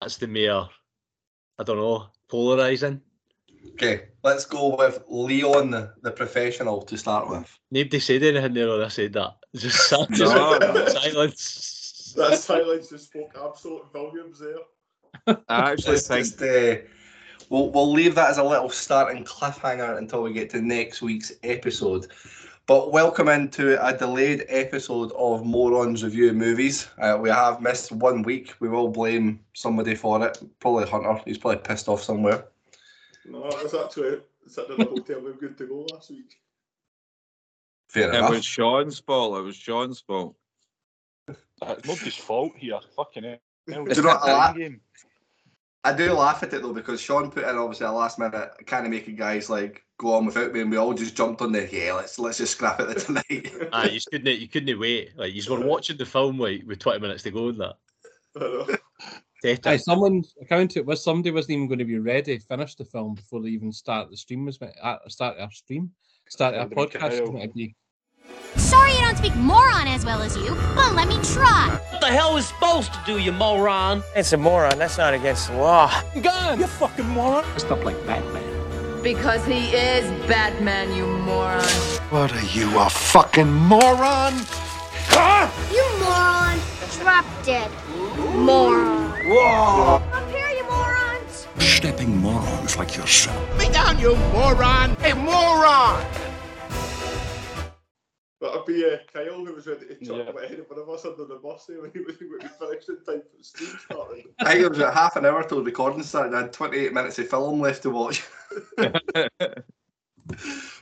that's the mere, I don't know, polarizing. Okay, let's go with Leon the, the professional to start with. Nobody said anything there when I said that. Just sat- No. silence. That silence just spoke absolute volumes there. I actually It's think just, uh, we'll, we'll leave that as a little starting cliffhanger until we get to next week's episode. But welcome into a delayed episode of Morons Review Movies. Uh, we have missed one week. We will blame somebody for it. Probably Hunter. He's probably pissed off somewhere. No, I was actually sitting in a hotel room good to go last week. Fair it enough. was Sean's fault. It was Sean's fault. It's nobody's fault here. Fucking hell. Do you know what I like? Game. I do laugh at it though because Sean put in obviously a last minute kind of making guys like go on without me, and we all just jumped on the yeah let's let's just scrap it tonight. Ah, you couldn't, you couldn't wait. Like you were watching the film like with twenty minutes to go and that. I know. Dead Aye, someone was somebody wasn't even going to be ready to finish the film before they even start the stream was uh, start our stream. Start our That'd be podcast was Kyle. meant to be Sorry I don't speak moron as well as you, but let me try. What the hell is supposed to do, you moron? It's a moron. That's not against the law. Gun! You fucking moron! Dressed up like Batman. Because he is Batman, you moron. What are you, a fucking moron? Huh? You moron. Drop dead. Moron. Whoa! Up here, you morons. Stepping morons like yourself. Me down, you moron! Hey, moron! That'd be uh, Kyle who was ready to chuck Yeah. yeah. ahead of one of us under the bus there when he was when we finished in time for the stream started. I think it was about half an hour till the recording started. I had 28 minutes of film left to watch.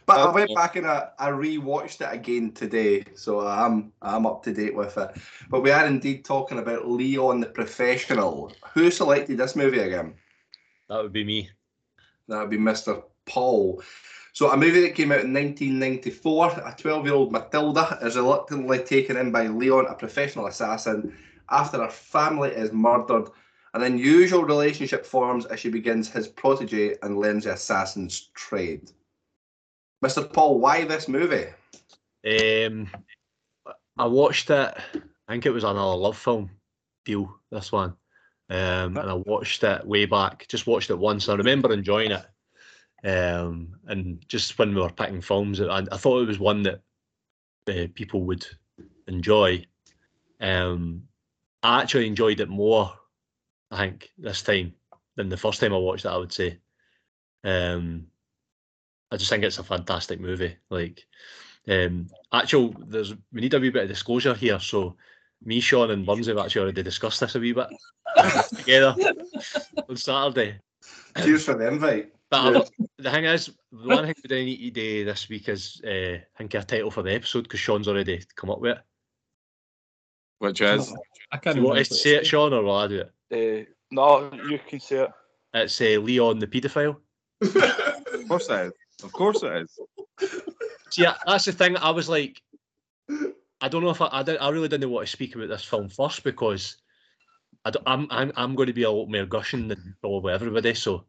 But I went back and I, I re-watched it again today, so I'm I'm up to date with it. But we are indeed talking about Leon the Professional. Who selected this movie again? That would be me. That would be Mr. Paul. So a movie that came out in 1994, a 12-year-old Matilda is reluctantly taken in by Leon, a professional assassin, after her family is murdered. An unusual relationship forms as she begins his protege and learns the assassin's trade. Mr. Paul, why this movie? Um, I watched it. I think it was another LoveFilm deal. This one, um, and I watched it way back. Just watched it once. I remember enjoying it. Um, and just when we were picking films, I, I thought it was one that uh, people would enjoy. Um, I actually enjoyed it more, I think, this time than the first time I watched it. I would say. Um, I just think it's a fantastic movie. Like, um, actual, there's we need a wee bit of disclosure here. So, me, Sean, and Burns have actually already discussed this a wee bit together on Saturday. Cheers for the invite. But I- the thing is, the one thing we do need to do this week is uh, think of a title for the episode because Sean's already come up with it. Which is I can't you want us to say it, Sean, or will I do it? Uh, no, you can say it. It's uh, Leon the paedophile. of course it is. Of course it is. See, that- that's the thing. I was like, I don't know if I, I, did, I really didn't want to speak about this film first because I don't, I'm, I'm I'm going to be a lot more gushing than probably everybody. So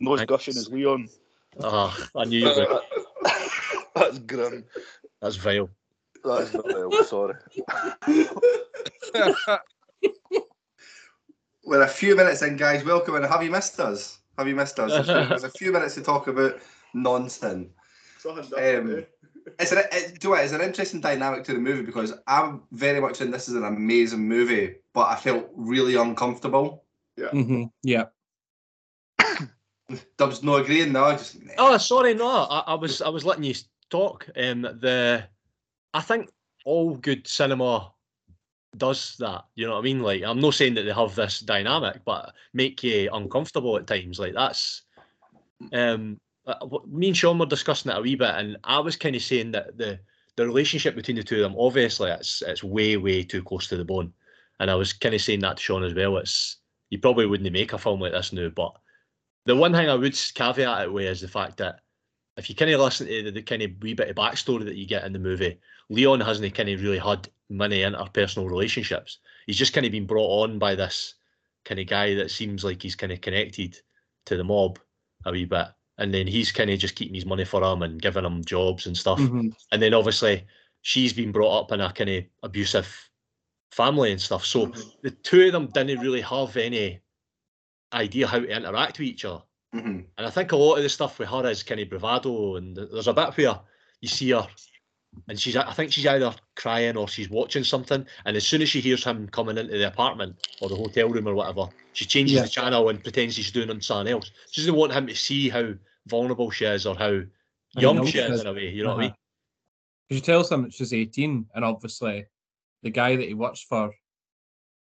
No as Thanks. gushing as Leon. uh, I knew you would. That's grim. That's vile. That is vile, sorry. We're a few minutes in, guys. Welcome and have you missed us? Have you missed us? There's a few minutes to talk about nonsense. Um, eh? It's an, it, do you know what, it's an interesting dynamic to the movie because I'm very much in this is an amazing movie, but I felt really uncomfortable. hmm Yeah. Dubs no agreeing now. Just Oh, sorry, no. I, I was I was letting you talk. Um, the I think all good cinema does that. You know what I mean? Like, I'm not saying that they have this dynamic, but make you uncomfortable at times. Like that's um, uh, me and Sean were discussing it a wee bit, and I was kind of saying that the the relationship between the two of them, obviously, it's it's way way too close to the bone, and I was kind of saying that to Sean as well. It's you probably wouldn't make a film like this now, but the one thing I would caveat it with is the fact that if you kind of listen to the, the kind of wee bit of backstory that you get in the movie, Leon hasn't kind of really had many interpersonal relationships. He's just kind of been brought on by this kind of guy that seems like he's kind of connected to the mob a wee bit. And then he's kind of just keeping his money for him and giving him jobs and stuff. Mhm. And then obviously she's been brought up in a kind of abusive family and stuff. So the two of them didn't really have any idea how to interact with each other. Mhm. And I think a lot of the stuff with her is kind of bravado, and there's a bit where you see her, and she's I think she's either crying or she's watching something, and as soon as she hears him coming into the apartment or the hotel room or whatever, she changes Yeah. the channel and pretends she's doing something else. She doesn't want him to see how vulnerable she is or how young she is in a way. You know what I mean? She tells him that she's 18, and obviously, the guy that he works for,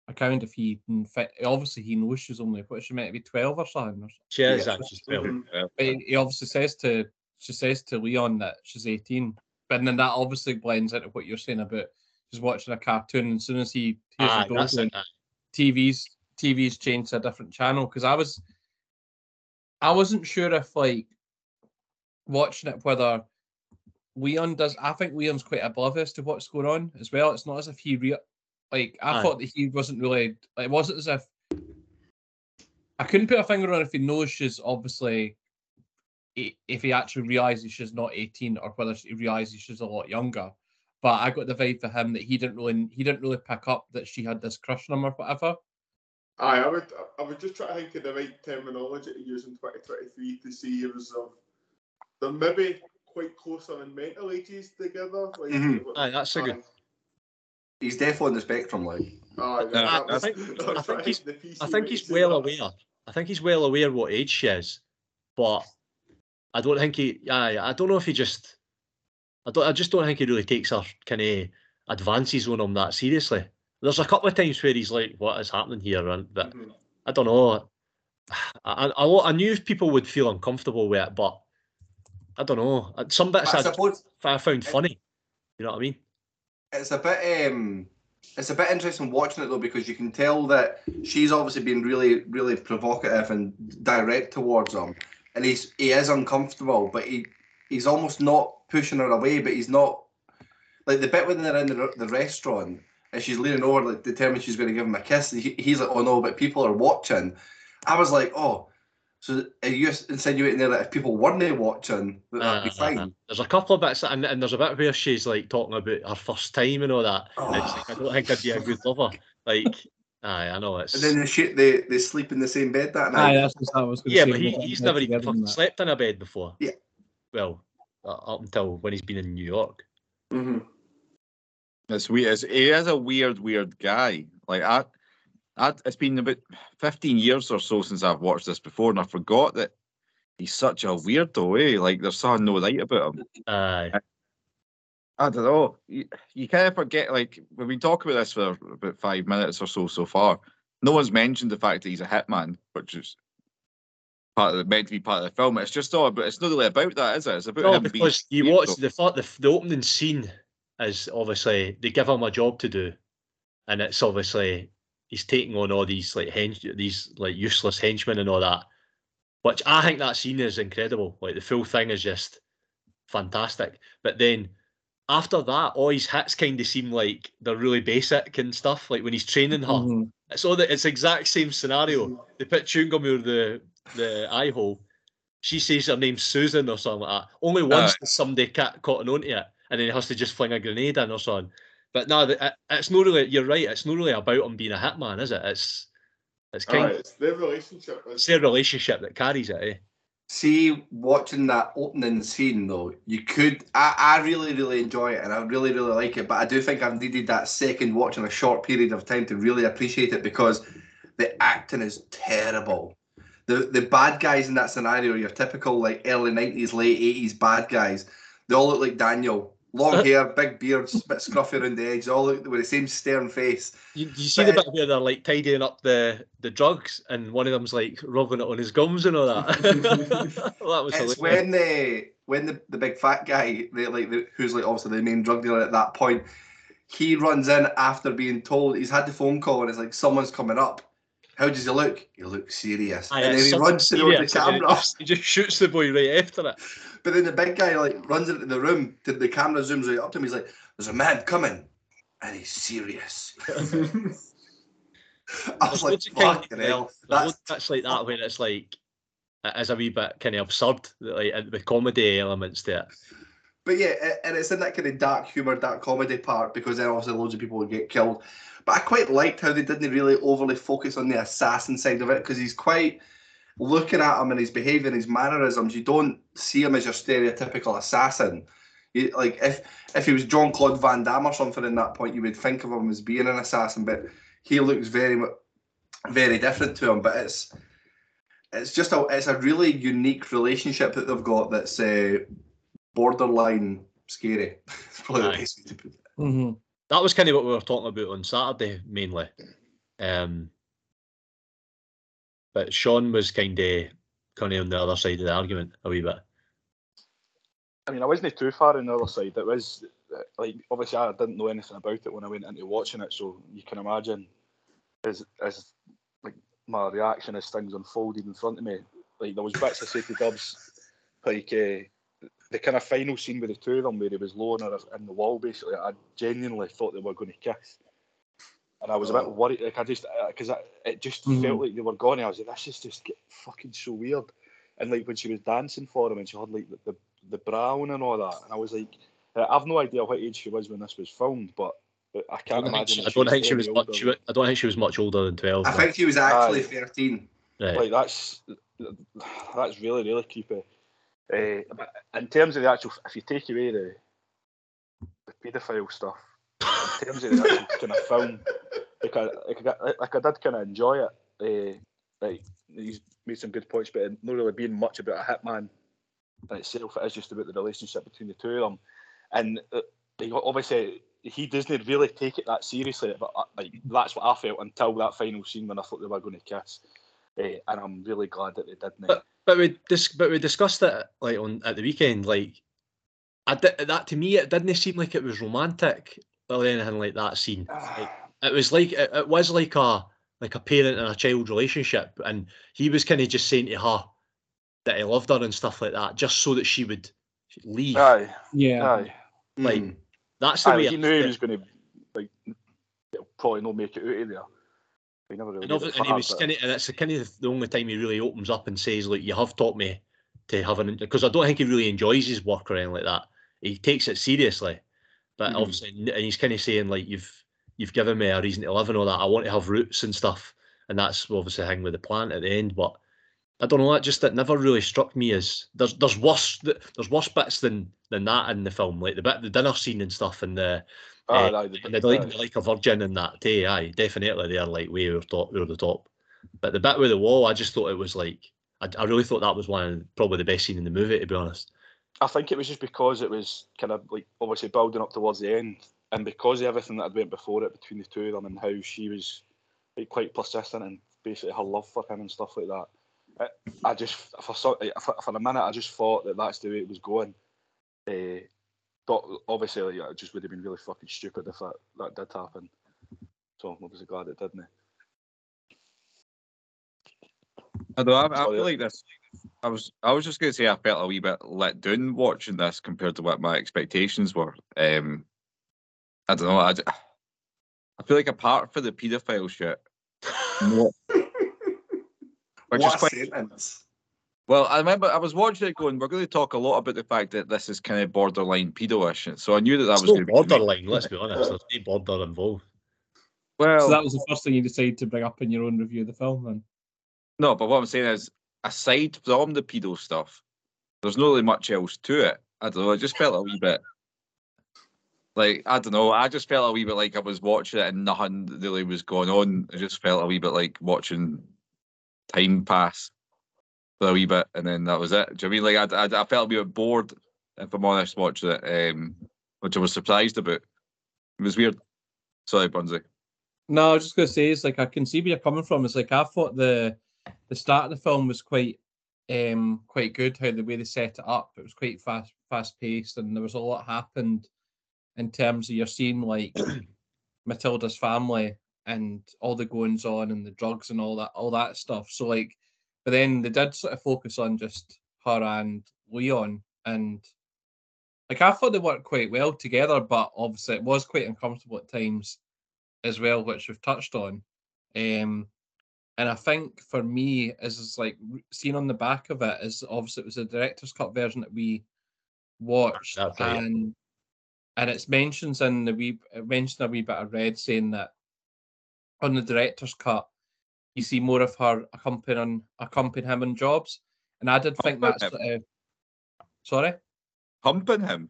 I count if he, in fact, obviously he knows she's only what she meant to be 12 or something. Or, She is Yeah. actually she's 12. Mhm. but he, he obviously says to she says to Leon that she's 18, but then that obviously blends into what you're saying about she's watching a cartoon, and as soon as he hears Aye, the door that's going, it. TV's TV's changed to a different channel because I was I wasn't sure if like watching it whether Leon does I think Leon's quite oblivious to what's going on as well. It's not as if he re- like I Aye. thought that he wasn't really like it wasn't as if I couldn't put a finger on if he knows she's obviously if he actually realizes she's not 18 or whether he realizes she's a lot younger. But I got the vibe for him that he didn't really he didn't really pick up that she had this crush on him or whatever. Aye, I would. I would just try to think of the right terminology to use in 2023 to see if there's um, they're maybe quite closer in mental ages together. Like, Mhm. Aye, that's a good. Aye. He's definitely on the spectrum, like. Aye, that- Yeah, I think- I think he's- I think he's well that. aware. I think he's well aware what age she is, but I don't think he. I I don't know if he just. I don't. I just don't think he really takes her kind of advances on him that seriously. There's a couple of times where he's like, "What is happening here?" And but Mhm. I don't know. I, I, a lot- I knew people would feel uncomfortable with it, but I don't know. Uh, Some bits But I I, suppose I found funny. You know what I mean? It's a bit um it's a bit interesting watching it though because you can tell that she's obviously been really really provocative and direct towards him. And he's he is uncomfortable but he he's almost not pushing her away but he's not like the bit when they're in the, the restaurant and she's leaning over like determined she's going to give him a kiss he, he's like oh no but people are watching. I was like oh so are you insinuating there that if people weren't watching that that'd be Uh, fine There's a couple of bits, and, and there's a bit where she's like talking about her first time and all that. and like, I don't think I'd be a good lover. Like, aye, I know it's. and then they, sh- they they sleep in the same bed that night. Aye, night that's what I was going to yeah, say. but he, he's never even fucking slept in a bed before. Yeah. Well, uh, up until when he's been in New York. Mhm. It's weird. It's, he is a weird, weird guy. Like I, I, it's been about fifteen years or so since I've watched this before, and I forgot that he's such a weirdo. Eh? Like there's something no right about him. Aye. I don't know. You, you kind of forget. Like we've been talking about this for about five minutes or so so far. No one's mentioned the fact that he's a hitman, which is part of the meant to be part of the film. It's just all, but it's not really about that, is it? It's about No, him because you watch the, the the opening scene is obviously they give him a job to do, and it's obviously he's taking on all these like hench- these like useless henchmen and all that. Which I think that scene is incredible. Like the full thing is just fantastic. But then after that, all his hits kind of seem like they're really basic and stuff. Like when he's training her, Mhm. it's all the it's exact same scenario. They put chewing gum the the eye hole. She says her name's Susan or something like that. Only once Aye. does somebody cat caught onto it, and then he has to just fling a grenade in or something. But no, the- it, it's not really. You're right. It's not really about him being a hitman, is it? It's it's kind Aye, of it's their relationship. it's their relationship that carries it. Eh? See, watching that opening scene though, you could. I, I really, really enjoy it, and I really, really like it. But I do think I've needed that second watch in a short period of time to really appreciate it because the acting is terrible. The the bad guys in that scenario, your typical like early nineties, late eighties bad guys, they all look like Daniel. Long hair, big beards, bit scruffy around the edge, all with the same stern face. You, you see But the it- bit where they're like tidying up the the drugs, and one of them's like rubbing it on his gums and all that. that was It's hilarious. when the when the, the big fat guy, the, like the, who's like obviously the main drug dealer at that point, he runs in after being told he's had the phone call and it's like someone's coming up. How does he look? He looks serious, Aye, and then he runs towards the camera. He just, he just shoots the boy right after it. But then the big guy like runs into the room. The camera zooms right up to him. He's like, "There's a man coming, and he's serious." I was like, loads kind of, "Fucking hell!" That's bits like that where it's like it is a wee bit kind of absurd, like with comedy elements to it. But yeah, and it's in that kind of dark humor, dark comedy part because then obviously loads of people would get killed. But I quite liked how they didn't really overly focus on the assassin side of it because he's quite looking at him and his behaviour and his mannerisms. You don't see him as your stereotypical assassin. You, like if if he was Jean-Claude Van Damme or something in that point, you would think of him as being an assassin. But he looks very very different to him. But it's it's just a it's a really unique relationship that they've got that's uh, borderline scary. It's probably the best way to put it. Mm-hmm. That was kind of what we were talking about on Saturday mainly. Um, but Sean was kind of kind of on the other side of the argument a wee bit. I mean, I wasn't too far on the other side. It was like obviously I didn't know anything about it when I went into watching it, so you can imagine as as like my reaction as things unfolded in front of me. Like there was bits I said to Dubs, like uh, the kind of final scene with the two of them where he was lowering her in the wall. Basically, I genuinely thought they were going to kiss, and I was a bit worried. Like I just because it just Mhm. felt like they were gone. I was like, this is just get fucking so weird. And like when she was dancing for him and she had like the, the, the brown and all that, and I was like, uh, I've no idea what age she was when this was filmed, but but I I can't don't imagine. she, I don't think she was older much. She, I don't think she was much older than twelve. I no. think she was actually Aye. thirteen. Right. Like that's that's really really creepy. Uh, but in terms of the actual, if you take away the the paedophile stuff, in terms of the actual kind of film, like I, like I, like I did kind of enjoy it. Uh, like he's made some good points, but not really being much about a hitman in itself. It is just about the relationship between the two of them, and uh, obviously he doesn't really take it that seriously. But uh, like that's what I felt until that final scene when I thought they were going to kiss. Uh, and I'm really glad that they didn't. But but we dis- but we discussed it like on at the weekend. Like, I di- that to me it didn't seem like it was romantic or anything like that scene. Like, it was like it, it was like a like a parent and a child relationship, and he was kind of just saying to her that he loved her and stuff like that, just so that she would leave. Aye, Yeah. aye. Like Mm. that's the Aye, way he I knew he was going to like he'll probably not make it out of there. He never really And, did it for and he her, was but- kind of, and it's kind of the only time he really opens up and says, "Like you have taught me to have an," because I don't think he really enjoys his work or anything like that. He takes it seriously, but Mhm. obviously, and he's kind of saying like, "You've you've given me a reason to live and all that. I want to have roots and stuff," and that's obviously the thing with the plant at the end. But I don't know. That just that never really struck me as there's there's worse th- there's worse bits than than that in the film, like the bit the dinner scene and stuff, and the Aye, uh, aye, the- and the like, like a virgin in that day, Aye, definitely they're like way over top, over the top. But the bit with the wall, I just thought it was like I, I really thought that was one of probably the best scene in the movie, to be honest. I think it was just because it was kind of like obviously building up towards the end, and because of everything that had went before it between the two of them, and how she was like quite persistent and basically her love for him and stuff like that. I, I just for for, a minute I just thought that that's the way it was going. Uh, obviously, like, it just would have been really fucking stupid if that, that did happen. So I'm obviously glad it didn't. I know. I, I feel like this. I was. I was just going to say I felt a wee bit let down watching this compared to what my expectations were. Um, I don't know. I, I feel like apart from the paedophile shit, what, which is What a quite sentence. Well. I remember I was watching it going. We're going to talk a lot about the fact that this is kind of borderline pedo-ish, so I knew that that It's was no going to be borderline. Let's be honest. There's no border involved. Well, So that was the first thing you decided to bring up in your own review of the film, then. No, but what I'm saying is, aside from the pedo stuff, there's not really much else to it. I don't know. I just felt a wee bit like I don't know. I just felt a wee bit like I was watching it and nothing really was going on. I just felt a wee bit like watching time pass for a wee bit, and then that was it. Do you know I mean like I, I, I felt a bit bored, if I'm honest, watching it, um, which I was surprised about. It was weird. Sorry, Bunsey. No, I was just gonna say it's like I can see where you're coming from. It's like I thought the the start of the film was quite um quite good, how the way they set it up. It was quite fast fast paced and there was a lot happened in terms of you're seeing like Matilda's family and all the goings on and the drugs and all that all that stuff. So like but then they did sort of focus on just her and Leon and like I thought they worked quite well together, but obviously it was quite uncomfortable at times as well, which we've touched on. Um, and I think for me, is is like seen on the back of it is obviously it was a director's cut version that we watched, That's and and it's mentions in the wee it mentioned a wee bit of red saying that on the director's cut, you see more of her accompanying accompanying him in jobs, and I did think Humping that's uh, sorry, Humping him.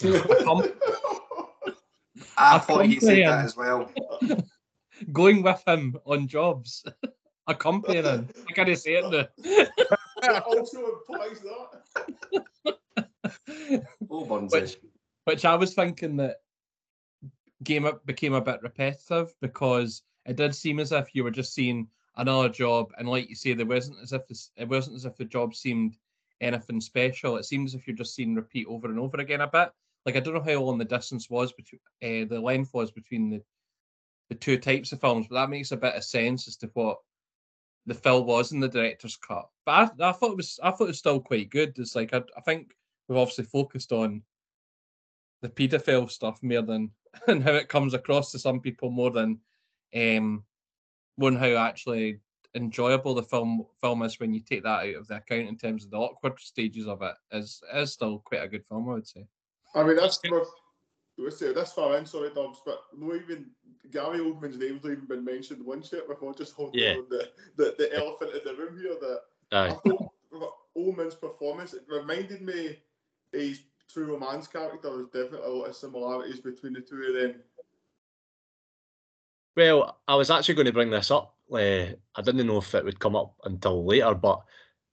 Accom- I thought he said Accompanying. that as well. going with him on jobs, accompanying him. I can't say it now. That also implies that. Oh, Bunzy. which which I was thinking that game up became a bit repetitive because it did seem as if you were just seeing another job, and like you say, there wasn't as if this, it wasn't as if the job seemed anything special. It seems as if you're just seeing repeat over and over again a bit. Like I don't know how long the distance was between uh, the length was between the the two types of films, but that makes a bit of sense as to what the film was in the director's cut. But I, I thought it was I thought it was still quite good. It's like I, I think we've obviously focused on the paedophile stuff more than and how it comes across to some people more than um more than how actually enjoyable the film film is when you take that out of the account in terms of the awkward stages of it is is still quite a good film I would say. I mean, that's my, let's say that's far in, sorry, Dubs, but no even Gary Oldman's name's not even been mentioned once yet before just holding Yeah. on the, the, the elephant in the room here that I Aye. thought Oldman's performance it reminded me his true romance character. There's definitely a lot of similarities between the two of them. Well, I was actually going to bring this up. Uh, I didn't know if it would come up until later, but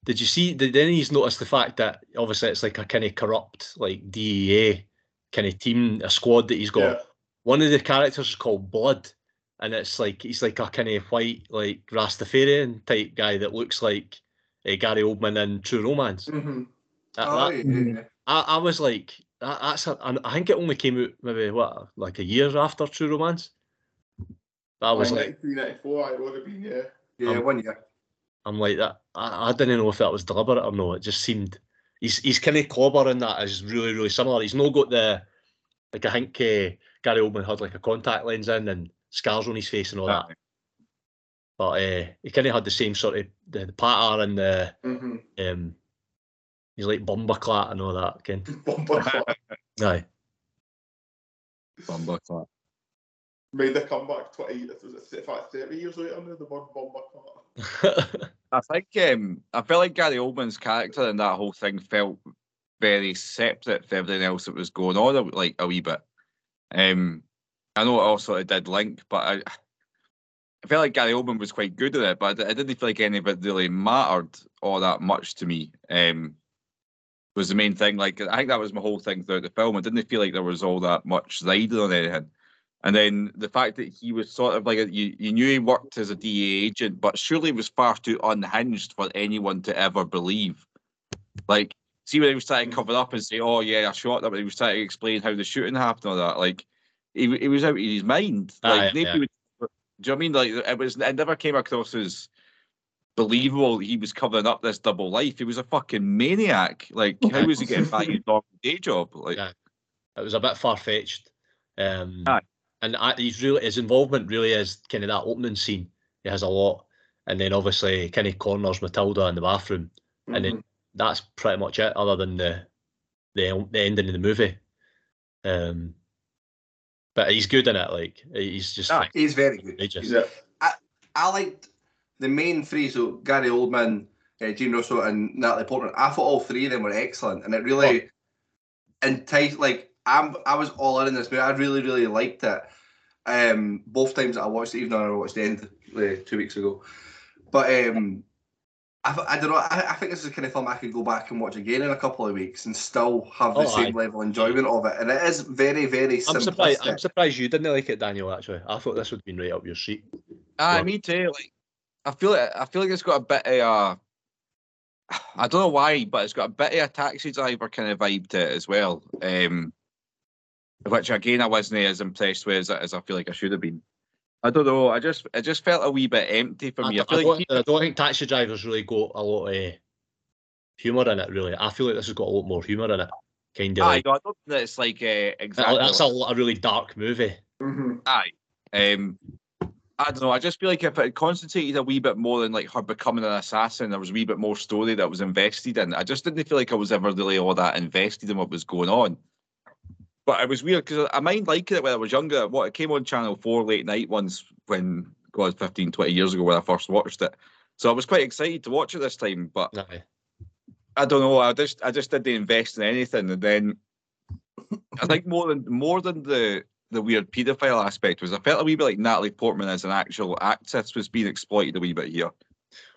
did you see? Did any of you notice the fact that obviously it's like a kind of corrupt, like DEA kind of team, a squad that he's got. Yeah. One of the characters is called Blood, and it's like he's like a kind of white, like Rastafarian type guy that looks like uh, Gary Oldman in True Romance. Mm-hmm. That- Oh, that- yeah. I, I was like, that, that's a, I think it only came out maybe what, like a year after True Romance. But I was like, 1994, I would have been, yeah. Yeah, Um, one year. I'm like that. I, I didn't know if that was deliberate or no. It just seemed he's he's kind of clobber in that is really really similar. He's not got the like I think uh, Gary Oldman had like a contact lens in and scars on his face and all that. But uh, he kind of had the same sort of the, the patter and the Mm-hmm. um. He's like Bumberclat and all that. Ken. Aye. Bumble clat. Made a comeback 20, was it, in fact, 30 years later now, the one bomber cut. I think um, I felt like Gary Oldman's character and that whole thing felt very separate from everything else that was going on, like a wee bit. Um, I know it also it did link, but I, I felt like Gary Oldman was quite good at it, but I didn't feel like any of it really mattered all that much to me. Um, was the main thing. Like I think that was my whole thing throughout the film. I didn't feel like there was all that much riding on anything. And then the fact that he was sort of like a, you, you knew he worked as a DA agent, but surely was far too unhinged for anyone to ever believe. Like, see when he was trying to cover up and say, "Oh yeah, I shot them," but he was trying to explain how the shooting happened, all that. Like, he, he was out of his mind. Ah, Like, yeah, nobody yeah. would. Do you know what I mean? Like, it was. It never came across as believable. He was covering up this double life. He was a fucking maniac. Like, how was he getting back his normal day job? Like, Yeah. it was a bit far fetched. Um, Aye. And I, he's really his involvement really is kind of that opening scene. He has a lot, and then obviously Kenny corners Matilda in the bathroom, and then that's pretty much it. Other than the the the ending of the movie. Um, but he's good in it. Like he's just Ah, he's very good. outrageous. Yeah. I, I liked the main three, so Gary Oldman, uh, Jean Reno, and Natalie Portman. I thought all three of them were excellent, and it really enticed. Like I'm, I was all in in this movie. I really, really liked it. Um, both times that I watched it, even though I watched the end uh, two weeks ago. But um, I, I don't know. I, I think this is the kind of film I could go back and watch again in a couple of weeks and still have the Oh, same aye. level of enjoyment of it. And it is very, very I'm simplistic. surprised. I'm surprised you didn't like it, Daniel. Actually, I thought this would have been right up your street. Ah, Yeah. me too. Like, I feel it. I feel like it's got a bit of a. I don't know why, but it's got a bit of a taxi driver kind of vibe to it as well. Um, which again, I wasn't as impressed with as, as I feel like I should have been. I don't know. I just, it just felt a wee bit empty for I, me. I, I feel don't, like I don't think Taxi Drivers really got a lot of humour in it. Really, I feel like this has got a lot more humour in it. Kind of. Aye, Like, no, I don't think that it's like uh, exactly. that's a, like- a really dark movie. Mm-hmm. Aye. Um, I don't know. I just feel like if it had concentrated a wee bit more on like her becoming an assassin, there was a wee bit more story that was invested in. I just didn't feel like I was ever really all that invested in what was going on. But it was weird because I mind liking it when I was younger. What it came on Channel Four late night once when God 15, 20 years ago when I first watched it. So I was quite excited to watch it this time. But Aye. I don't know. I just I just didn't invest in anything, and then I think more than more than the the weird paedophile aspect was I felt a wee bit like Natalie Portman as an actual actress was being exploited a wee bit here.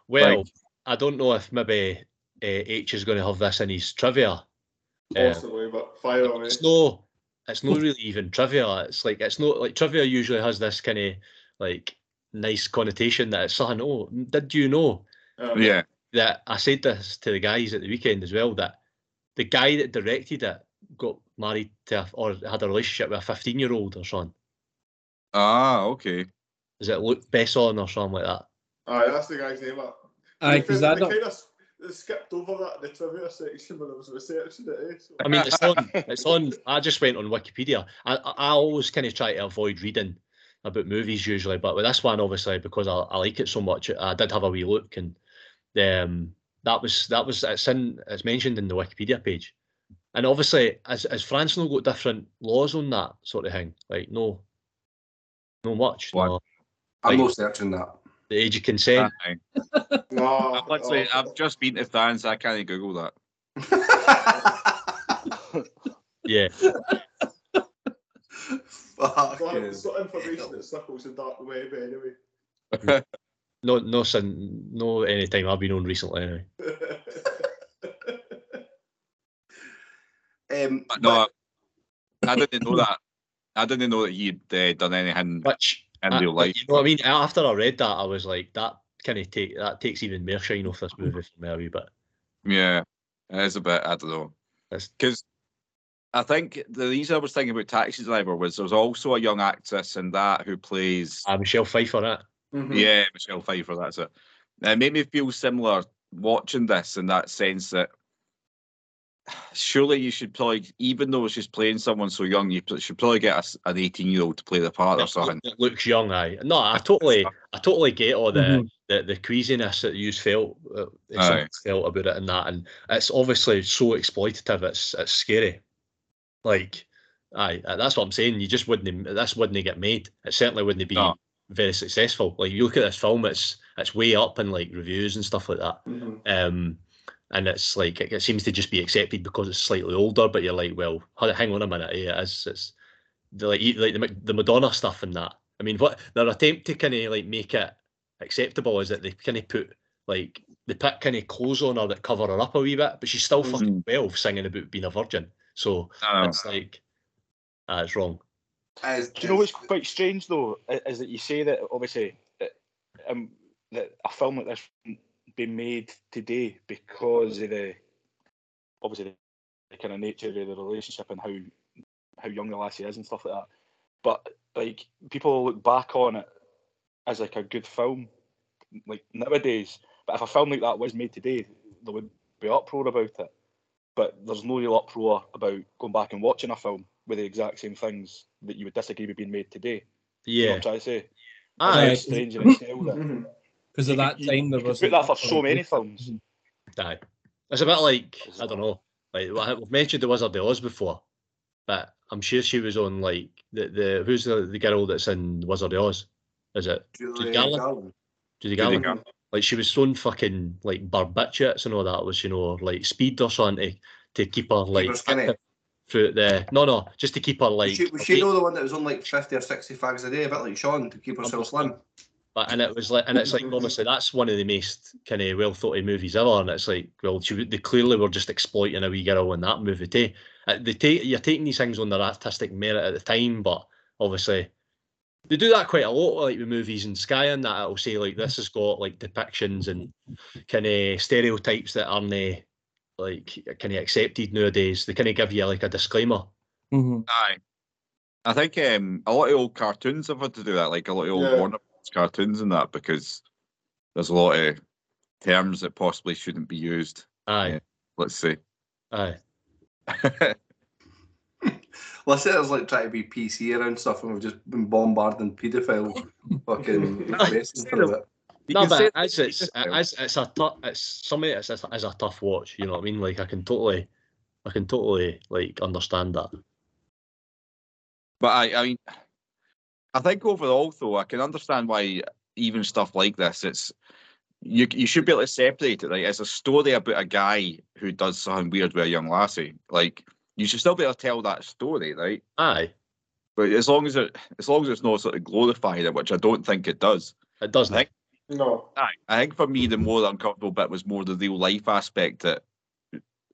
Well, Like- I don't know if maybe uh, H is going to have this in his trivia. Um, Possibly, but fire away. it's no, it's not really even trivia. It's like it's not like trivia usually has this kind of like nice connotation that it's something. Oh, did you know Um, Yeah. that I said this to the guys at the weekend as well that the guy that directed it got married to a, or had a relationship with a 15 year old or something. Ah, okay. Is it Luc Besson or something like that? Aye, that's the guy's name. Up. Aye, because they I don't. kind of they skipped over that in the trivia section when I was researching it. Eh? So. I mean, it's on. It's on. I just went on Wikipedia. I I I always kind of try to avoid reading about movies usually, but with this one, obviously, because I, I like it so much, I did have a wee look, and um, that was that was it's in it's mentioned in the Wikipedia page, and obviously, as as France no got different laws on that sort of thing, like no, no much, What? no, I'm Like- not searching that. The age of consent. Aye. no, I've, literally, oh, I've just been to France. I can't Google that. Yeah, Fucking. it's not information that circles the dark web anyway. no, no, sin, no, any time I've been on recently. Anyway. Um, But no, I, I didn't know that. I didn't know that he'd uh, done anything Which in I- real life. You know what I mean? After I read that, I was like, that kind of take that takes even more shine off this movie for me a wee bit. Yeah, it is a bit. I don't know. Because I think the reason I was thinking about Taxi Driver was there's also a young actress in that who plays. Uh, Michelle Pfeiffer, it. mhm. Yeah, Michelle Pfeiffer. That's it. It made me feel similar watching this in that sense that surely you should probably, even though she's playing someone so young, you should probably get a s an 18 year old to play the part or something. It looks young, aye. No, I totally, I totally get all the Mhm. the, the queasiness that you felt, uh, that felt about it and that, and it's obviously so exploitative. It's it's scary. Like, aye, uh, that's what I'm saying. You just wouldn't. This wouldn't get made. It certainly wouldn't be No. very successful. Like you look at this film, it's it's way up in like reviews and stuff like that. Mhm. um, and it's like it, it seems to just be accepted because it's slightly older. But you're like, well, hang on a minute, it is. It's the, like like the the Madonna stuff and that. I mean, what their attempt to kind of like make it acceptable is that they kind of put like they put kind of clothes on her that cover her up a wee bit, but she's still fucking twelve singing about being a virgin. So I it's like, ah, it's wrong. As, Do you know as- what's quite strange though? i- Is that you say that obviously uh, um, that a film like this wouldn't be made today because of the obviously the, the kind of nature of the relationship and how how young the lassie is and stuff like that. But like people look back on it as like a good film, like nowadays. But if a film like that was made today, there would be uproar about it. But there's no real uproar about going back and watching a film with the exact same things that you would disagree with being made today. You know Yeah, what I'm trying to say? Ah, Aye. It's strange in itself. that-. Because at that could- time, there was put that for so many films. aye. It's a bit like I don't know. Like well, we've mentioned the Wizard of Oz before, but I'm sure she was on like the the who's the, the girl that's in Wizard of Oz? Is it Julie Garland? Garland. Judy Judy Garland? Garland. Like she was on fucking like barbiturates and all that was you know like speed or something to, to keep her like her skinny. through the no no just to keep her like was she, was she know the one that was on like 50 or 60 fags a day, a bit like Sean, to keep herself slim? But and it was like, and it's like honestly, that's one of the most kind of well thought of movies ever. And it's like, well, she, w- they clearly were just exploiting a wee girl in that movie too. Uh, They take you're taking these things on their artistic merit at the time, but obviously they do that quite a lot, like with movies and Sky and that. It'll say like this has got like depictions and kind of stereotypes that aren't eh, like kind of accepted nowadays. They kind of give you like a disclaimer. hmm Aye. I think um, a lot of old cartoons have had to do that, like a lot of old Yeah. Warner Bros. Cartoons and that, because there's a lot of terms that possibly shouldn't be used. Aye, Yeah. Let's see. aye. Listeners like trying to be PC around stuff, and we've just been bombarding paedophile fucking questions for a bit. You no, but as it's as it's a tough it's something that's it's, it's a tough watch. You know what I mean? Like I can totally, I can totally like understand that. But I, I mean, I think overall, though, I can understand why even stuff like this, it's you. You should be able to separate it. Like it's a story about a guy who does something weird with a young lassie. Like you should still be able to tell that story, right? Aye, But as long as it, as long as it's not sort of glorifying it, which I don't think it does. it doesn't. I think, No. aye, I think for me, the more uncomfortable bit was more the real life aspect that,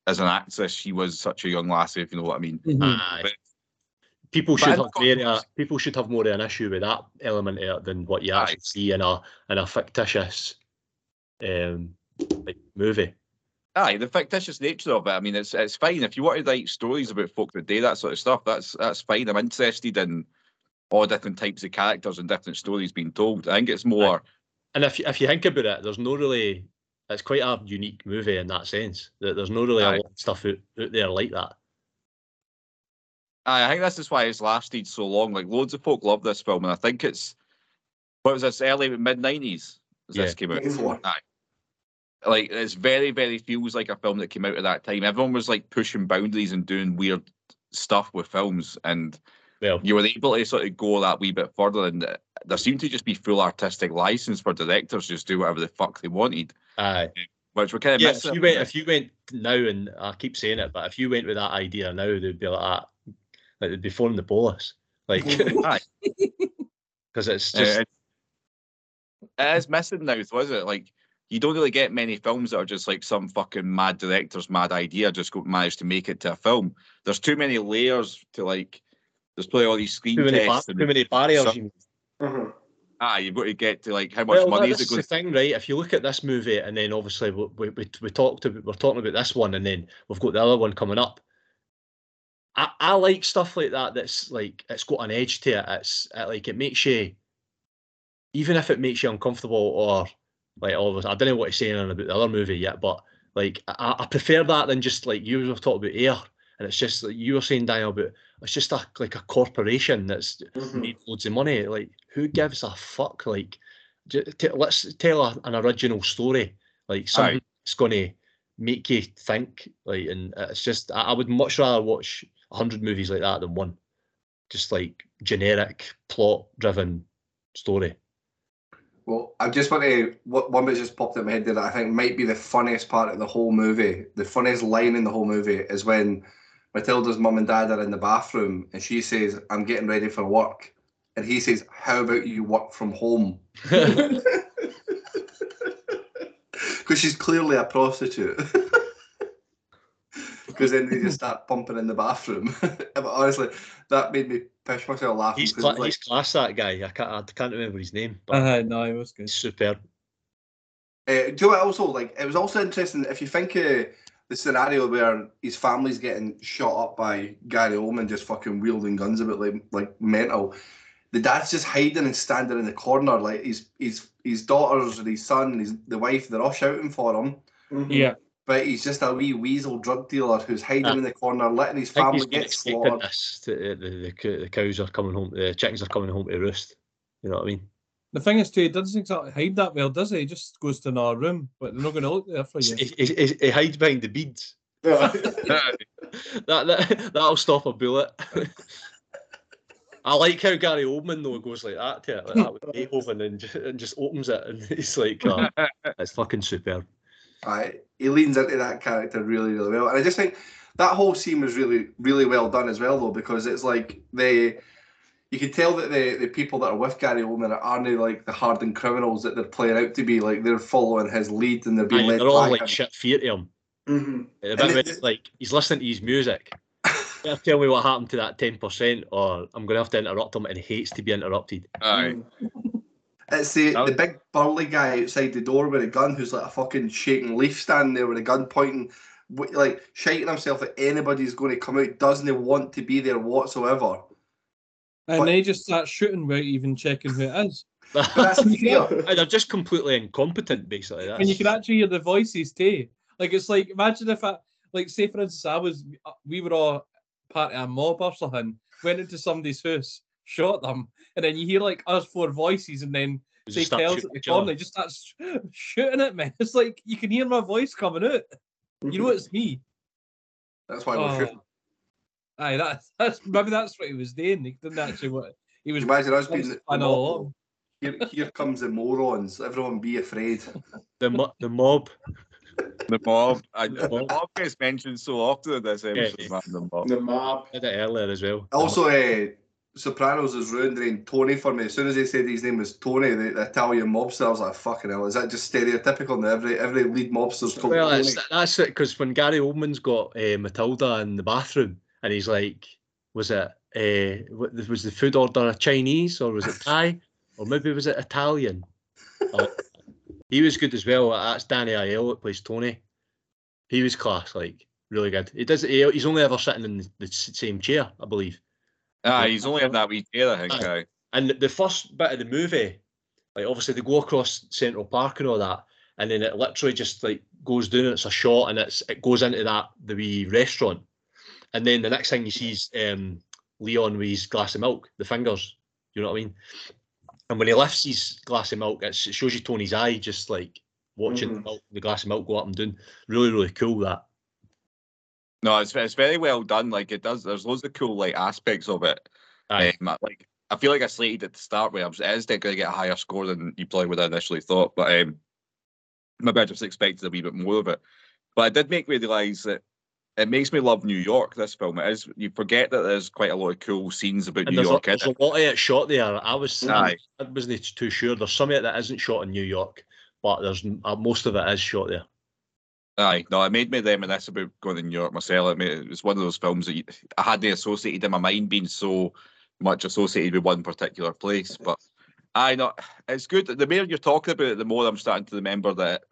as an actress, she was such a young lassie. If you know what I mean. Mm-hmm. Aye. But- people should have more, people should have more of an issue with that element of it than what you actually see in a in a fictitious um like movie. Aye, the fictitious nature of it. I mean, it's it's fine if you want to write stories about folk that do that sort of stuff. That's that's fine. I'm interested in all different types of characters and different stories being told. I think it's more. And if you, if you think about it, there's no really it's quite a unique movie in that sense. That there's no really Aye. a lot of stuff out, out there like that. Aye, I think this is why it's lasted so long. Like loads of folk love this film, and I think it's what was this early mid nineties as Yeah. this came out. Aye. Like it's very, very feels like a film that came out at that time. Everyone was like pushing boundaries and doing weird stuff with films, and Well, you were able to sort of go that wee bit further. And uh, there seemed to just be full artistic license for directors just do whatever the fuck they wanted, aye. which we're kind of Yeah, if you went if you went now and I keep saying it, but if you went with that idea now, they'd be like that. Like they'd be phoning the police. Like Aye. because it's Uh, just it it is missing now, was it? Like you don't really get many films that are just like some fucking mad director's mad idea just go manage to make it to a film. There's too many layers to like. There's probably all these screen too many bar- tests. too many barriers. some- you mean. Ah, you've got to get to like how much Well, money is that's it the thing, right? If you look at this movie, and then obviously we we, we, we talked about we're talking about this one, and then we've got the other one coming up. I, I like stuff like that. That's like it's got an edge to it. It's it, like it makes you, even if it makes you uncomfortable or like all of us. I don't know what he's saying about the other movie yet, but like I, I prefer that than just like you were talking about air, and it's just like you were saying, Daniel, about it's just a like a corporation that's Mhm. made loads of money. Like, who gives a fuck? Like, j- t- let's tell a, an original story, like something that's going to make you think. Like, and it's just, I, I would much rather watch hundred movies like that than one, just like generic plot-driven story. Well, I just want to what one that just popped in my head that I think might be the funniest part of the whole movie. The funniest line in the whole movie is when Matilda's mum and dad are in the bathroom and she says, "I'm getting ready for work," and he says, "How about you work from home?" Because she's clearly a prostitute. Because then they just start pumping in the bathroom. but honestly, that made me piss myself laughing. he's 'cause cla- like- he's class that guy. I can't I can't remember his name, but Uh, no, it was good. he's superb. Uh, do you know what also like? It was also interesting if you think uh, the scenario where his family's getting shot up by Gary Oldman just fucking wielding guns about like like mental. The dad's just hiding and standing in the corner, like his his his daughters and his son and his the wife, they're all shouting for him. Mhm. Yeah. But he's just a wee weasel drug dealer who's hiding Ah. in the corner, letting his family get expecting slaughtered. this. To, uh, the, the the cows are coming home. The chickens are coming home to roost. You know what I mean? The thing is, too, he doesn't exactly hide that well, does he? He just goes to another room, but they're not going to look there for you. He, he, he- he hides behind the beads. Yeah. That, that that'll stop a bullet. I like how Gary Oldman though goes like that to it, like that with Beethoven, and, and just opens it, and it's like, oh, it's fucking superb. Aye, he leans into that character really, really well, and I just think that whole scene was really, really well done as well, though, because it's like they, you can tell that the the people that are with Gary Oldman aren't like the hardened criminals that they're playing out to be. Like they're following his lead and they're being Aye, led they're all by like him. shit fear to him. Mhm. A And bit it- of like he's listening to his music. Tell me what happened to that ten percent, or I'm going to have to interrupt him, and he hates to be interrupted. Aye. It's the, That the big burly guy outside the door with a gun who's like a fucking shaking leaf standing there with a gun pointing, like shiting himself that anybody's going to come out, doesn't want to be there whatsoever. And But- then he just start shooting without even checking who it is. But that's fear. They're just completely incompetent, basically. That's, And you can actually hear the voices too. Like it's like imagine if I like say for instance I was we were all part of a mob or something, went into somebody's house, shot them, and then you hear like us four voices, and then They they just start tells shooting at the corner, just starts shooting at me. It's like you can hear my voice coming out. You know it's me. That's why we're Oh. shooting. Aye, that's that's maybe that's what he was doing. He didn't actually what he was. Imagine us being the the mob. Here, here comes the morons. Everyone be afraid. The mo- the mob. The mob. I, The the mob. mob gets mentioned so often in this episode, man. The mob. The mob. Did it earlier as well. Also, uh, Sopranos the name Tony for me. As soon as they said his name was Tony, the, the Italian mobster, I was like, fucking hell, is that just stereotypical now? Every every lead mobster's called Well, Tony. that's it because when Gary Oldman's got uh, Matilda in the bathroom and he's like, was it uh, was the food order a Chinese or was it Thai or maybe was it Italian? Uh, he was good as well. That's Danny Aiello that plays Tony. He was class, like really good. He does. He, he's only ever sitting in the, the same chair, I believe. Ah, he's only in that wee chair, I think. Aye. And the first bit of the movie, like obviously they go across Central Park and all that, and then it literally just like goes down. And It's a shot, and it's it goes into that the wee restaurant, and then the next thing you see is um, Leon with his glass of milk, the fingers. You know what I mean? And when he lifts his glass of milk, it's, it shows you Tony's eye just like watching the, Mhm. milk, the glass of milk go up and down. Really, really cool that. No, it's it's very well done. Like it does. There's loads of cool like aspects of it. Aye. Um, like I feel like I slated at the start where I was, it is going to get a higher score than you probably would have initially thought. But um, maybe I just expected a wee bit more of it. But it did make me realise that it makes me love New York. This film it is. You forget that there's quite a lot of cool scenes about And New York a, there's it. a lot of it shot there. I was Aye. I wasn't too sure. There's some of it that isn't shot in New York, but there's uh, most of it is shot there. Aye, no, it made me reminisce about going to New York myself. I mean, it was one of those films that you, I hadn't associated in my mind being so much associated with one particular place. But I know it's good. The more you're talking about it, the more I'm starting to remember that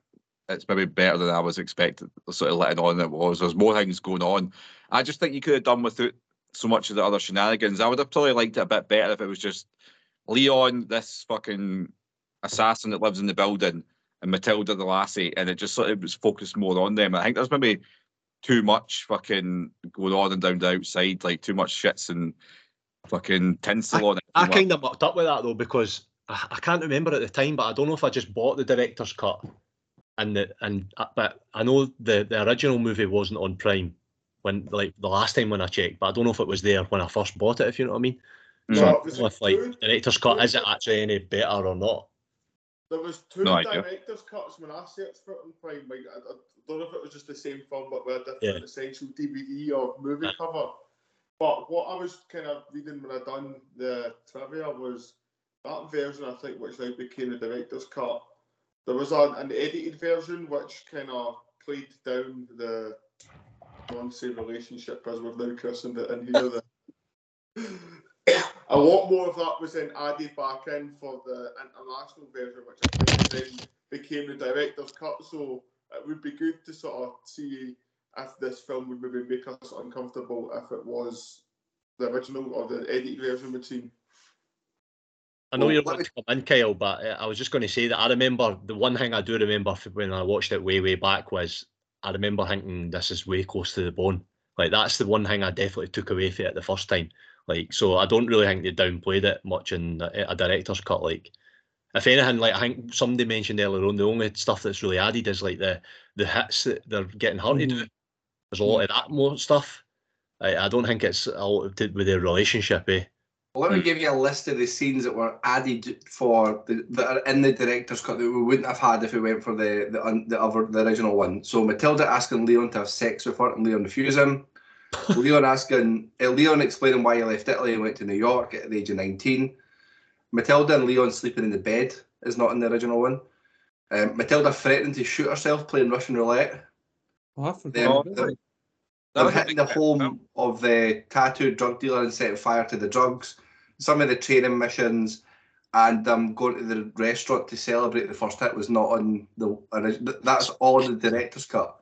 it's maybe better than I was expecting. Sort of letting on it was. There's more things going on. I just think you could have done without so much of the other shenanigans. I would have probably liked it a bit better if it was just Leon, this fucking assassin that lives in the building, and Matilda the lassie, and it just sort of was focused more on them. I think there's maybe too much fucking going on and down the outside, like too much shits and fucking tinsel on it. I too much. kind of mucked up with that though because I, I can't remember at the time, but I don't know if I just bought the director's cut and the and uh, but I know the the original movie wasn't on Prime when like the last time when I checked, but I don't know if it was there when I first bought it. If you know what I mean. So No, I don't was know if like director's cut is it actually any better or not? There was two No director's cuts when I searched for it on Prime. Like, I, I don't know if it was just the same film, but with a different Yeah. essential DVD or movie Aye. cover. But what I was kind of reading when I done the trivia was that version, I think, which then became the director's cut. There was an, an edited version which kind of played down the non-say relationship as we've now christened it in here. The, a lot more of that was then added back in for the international version, which I think then became the director's cut. So it would be good to sort of see if this film would maybe make us uncomfortable if it was the original or the edited version would seem. I know Well, you're let about to come in, Kyle, but uh, I was just going to say that I remember the one thing I do remember f- when I watched it way, way back was I remember thinking this is way close to the bone. Like that's the one thing I definitely took away from it the first time. Like so, I don't really think they downplayed it much in a, a director's cut. Like if anything, like I think somebody mentioned earlier on, the only stuff that's really added is like the the hits that they're getting her to do. There's a lot of that more stuff. I, I don't think it's a lot to do with their relationship. Eh? Well, let me give you a list of the scenes that were added for the, that are in the director's cut that we wouldn't have had if we went for the the, un, the other the original one. So Matilda asking Leon to have sex with her and Leon refuse him. Leon asking uh, Leon explaining why he left Italy and went to New York at the age of nineteen. Matilda and Leon sleeping in the bed is not in the original one. Um, Matilda threatening to shoot herself playing Russian roulette. Oh, I Them, them, them hitting the home of the tattooed drug dealer and setting fire to the drugs. Some of the training missions and um, going to the restaurant to celebrate the first hit was not on the. That's all in the director's cut.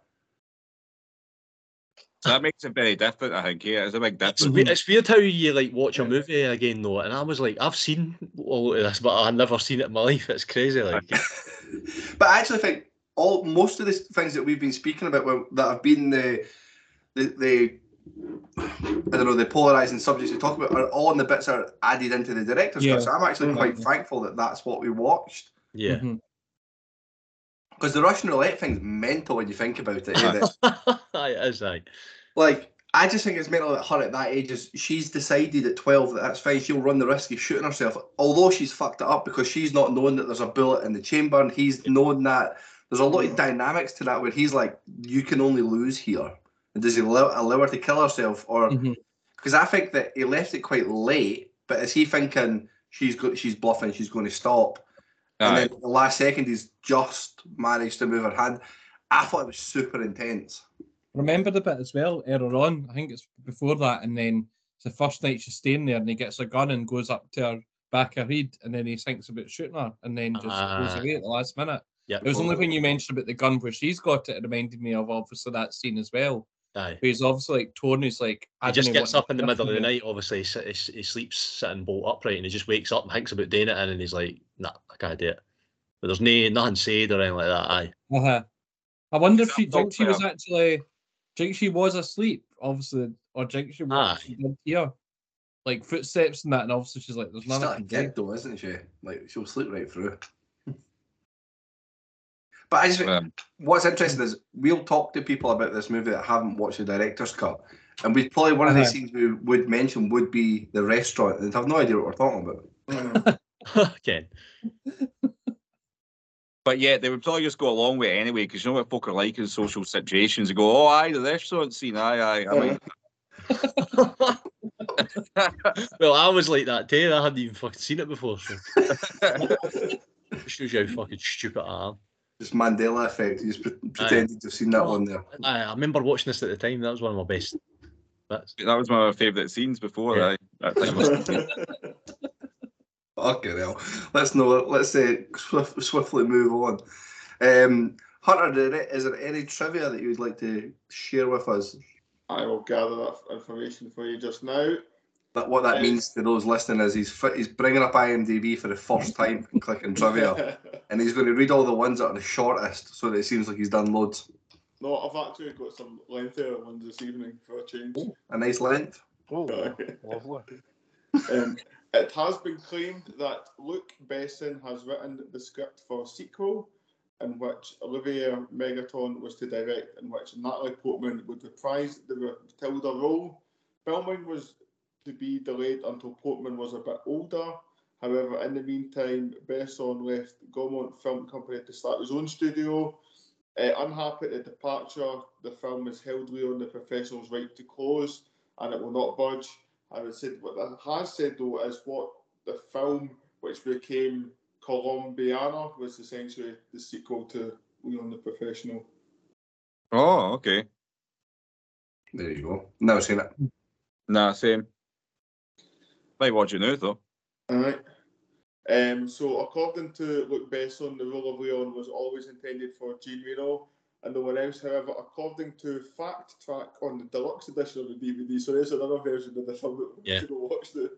So that makes it very different, I think. Yeah, it's a big It's, difference. we- it's weird how you like watch a movie again though, and I was like, I've seen all of this, but I've never seen it in my life. It's crazy, like but I actually think all most of the things that we've been speaking about were- that have been the the, the I don't know, the polarizing subjects we talk about are all in the bits that are added into the director's Yeah. cut. So I'm actually quite thankful that that's what we watched. Yeah. Mhm. Because the Russian roulette thing's mental when you think about it. that- Aye, it is, aye. like, I just think it's mental that her at that age is she's decided at 12 that that's fine. She'll run the risk of shooting herself, although she's fucked it up because she's not known that there's a bullet in the chamber and he's known that there's a lot of dynamics to that where he's like, you can only lose here. And does he allow, allow her to kill herself or mm-hmm. because I think that he left it quite late, but is he thinking she's go- she's bluffing, she's going to stop? And then the last second, he's just managed to move her hand. I thought it was super intense. Remember the bit as well earlier on. I think it's before that, and then it's the first night she's staying there, and he gets a gun and goes up to her back of her head, and then he thinks about shooting her, and then just goes Ah. away at the last minute. Yeah. It was only when you mentioned about the gun where she's got it, it reminded me of obviously that scene as well. Aye. Because obviously like Tony's like I He just dunno gets up in the middle of the night. Obviously, he, sit- he, he sleeps sitting bolt upright, and he just wakes up and thinks about doing it, and then he's like, "Nah, I can't do it." But there's no nothing said or anything like that. Aye. Uh-huh. I wonder if she think she was actually think she was asleep, obviously, or think she was Aye. she did hear like footsteps and that, and obviously she's like, "There's She's nothing." still I a can though, isn't she? Like she'll sleep right through. But I just think Um, what's interesting is we'll talk to people about this movie that haven't watched the director's cut, and we probably one of the Uh-huh. scenes we would mention would be the restaurant, and have no idea what we're talking about. Ken. But yeah, they would probably just go along with it anyway, because you know what folk are like in social situations. They go, oh, aye, the restaurant scene, aye, aye. I mean, well, I was like that too. I hadn't even fucking seen it before. So shows you how fucking stupid I am. Just Mandela effect. You just pre- pretended to have seen that one there. I, I remember watching this at the time. That was one of my best. That's that was one of my favourite scenes before. Yeah. Aye, that time was- Fucking hell. Let's know. Let's uh, swift, swiftly move on. Um, Hunter, did it- is there any trivia that you would like to share with us? I will gather that information for you just now. That what that Yes. means to those listening is he's fi- he's bringing up IMDb for the first time and clicking trivia, and he's going to read all the ones that are the shortest, so that it seems like he's done loads. no, I've actually got some lengthier ones this evening for a change. A nice length. Oh, lovely. Um, it has been claimed that Luc Besson has written the script for a sequel in which Olivier Megaton was to direct, in which Natalie Portman would reprise the Matilda role. Filming was to be delayed until Portman was a bit older. However, in the meantime, Besson left Gaumont Film Company to start his own studio. Uh, unhappy at the departure, the film is held Leon the Professional's right to close and it will not budge. I would say what that has said though is what the film, which became Colombiana, was essentially the sequel to Leon the Professional. oh, okay. There you go. Never seen it. Nah, same. Might watch it now, though. Alright. Um, so according to Luc Besson, the role of Leon was always intended for Jean Reno and no one else. However, according to Fact Track on the deluxe edition of the DVD, so there's another version of the film that we Yeah. should go watch the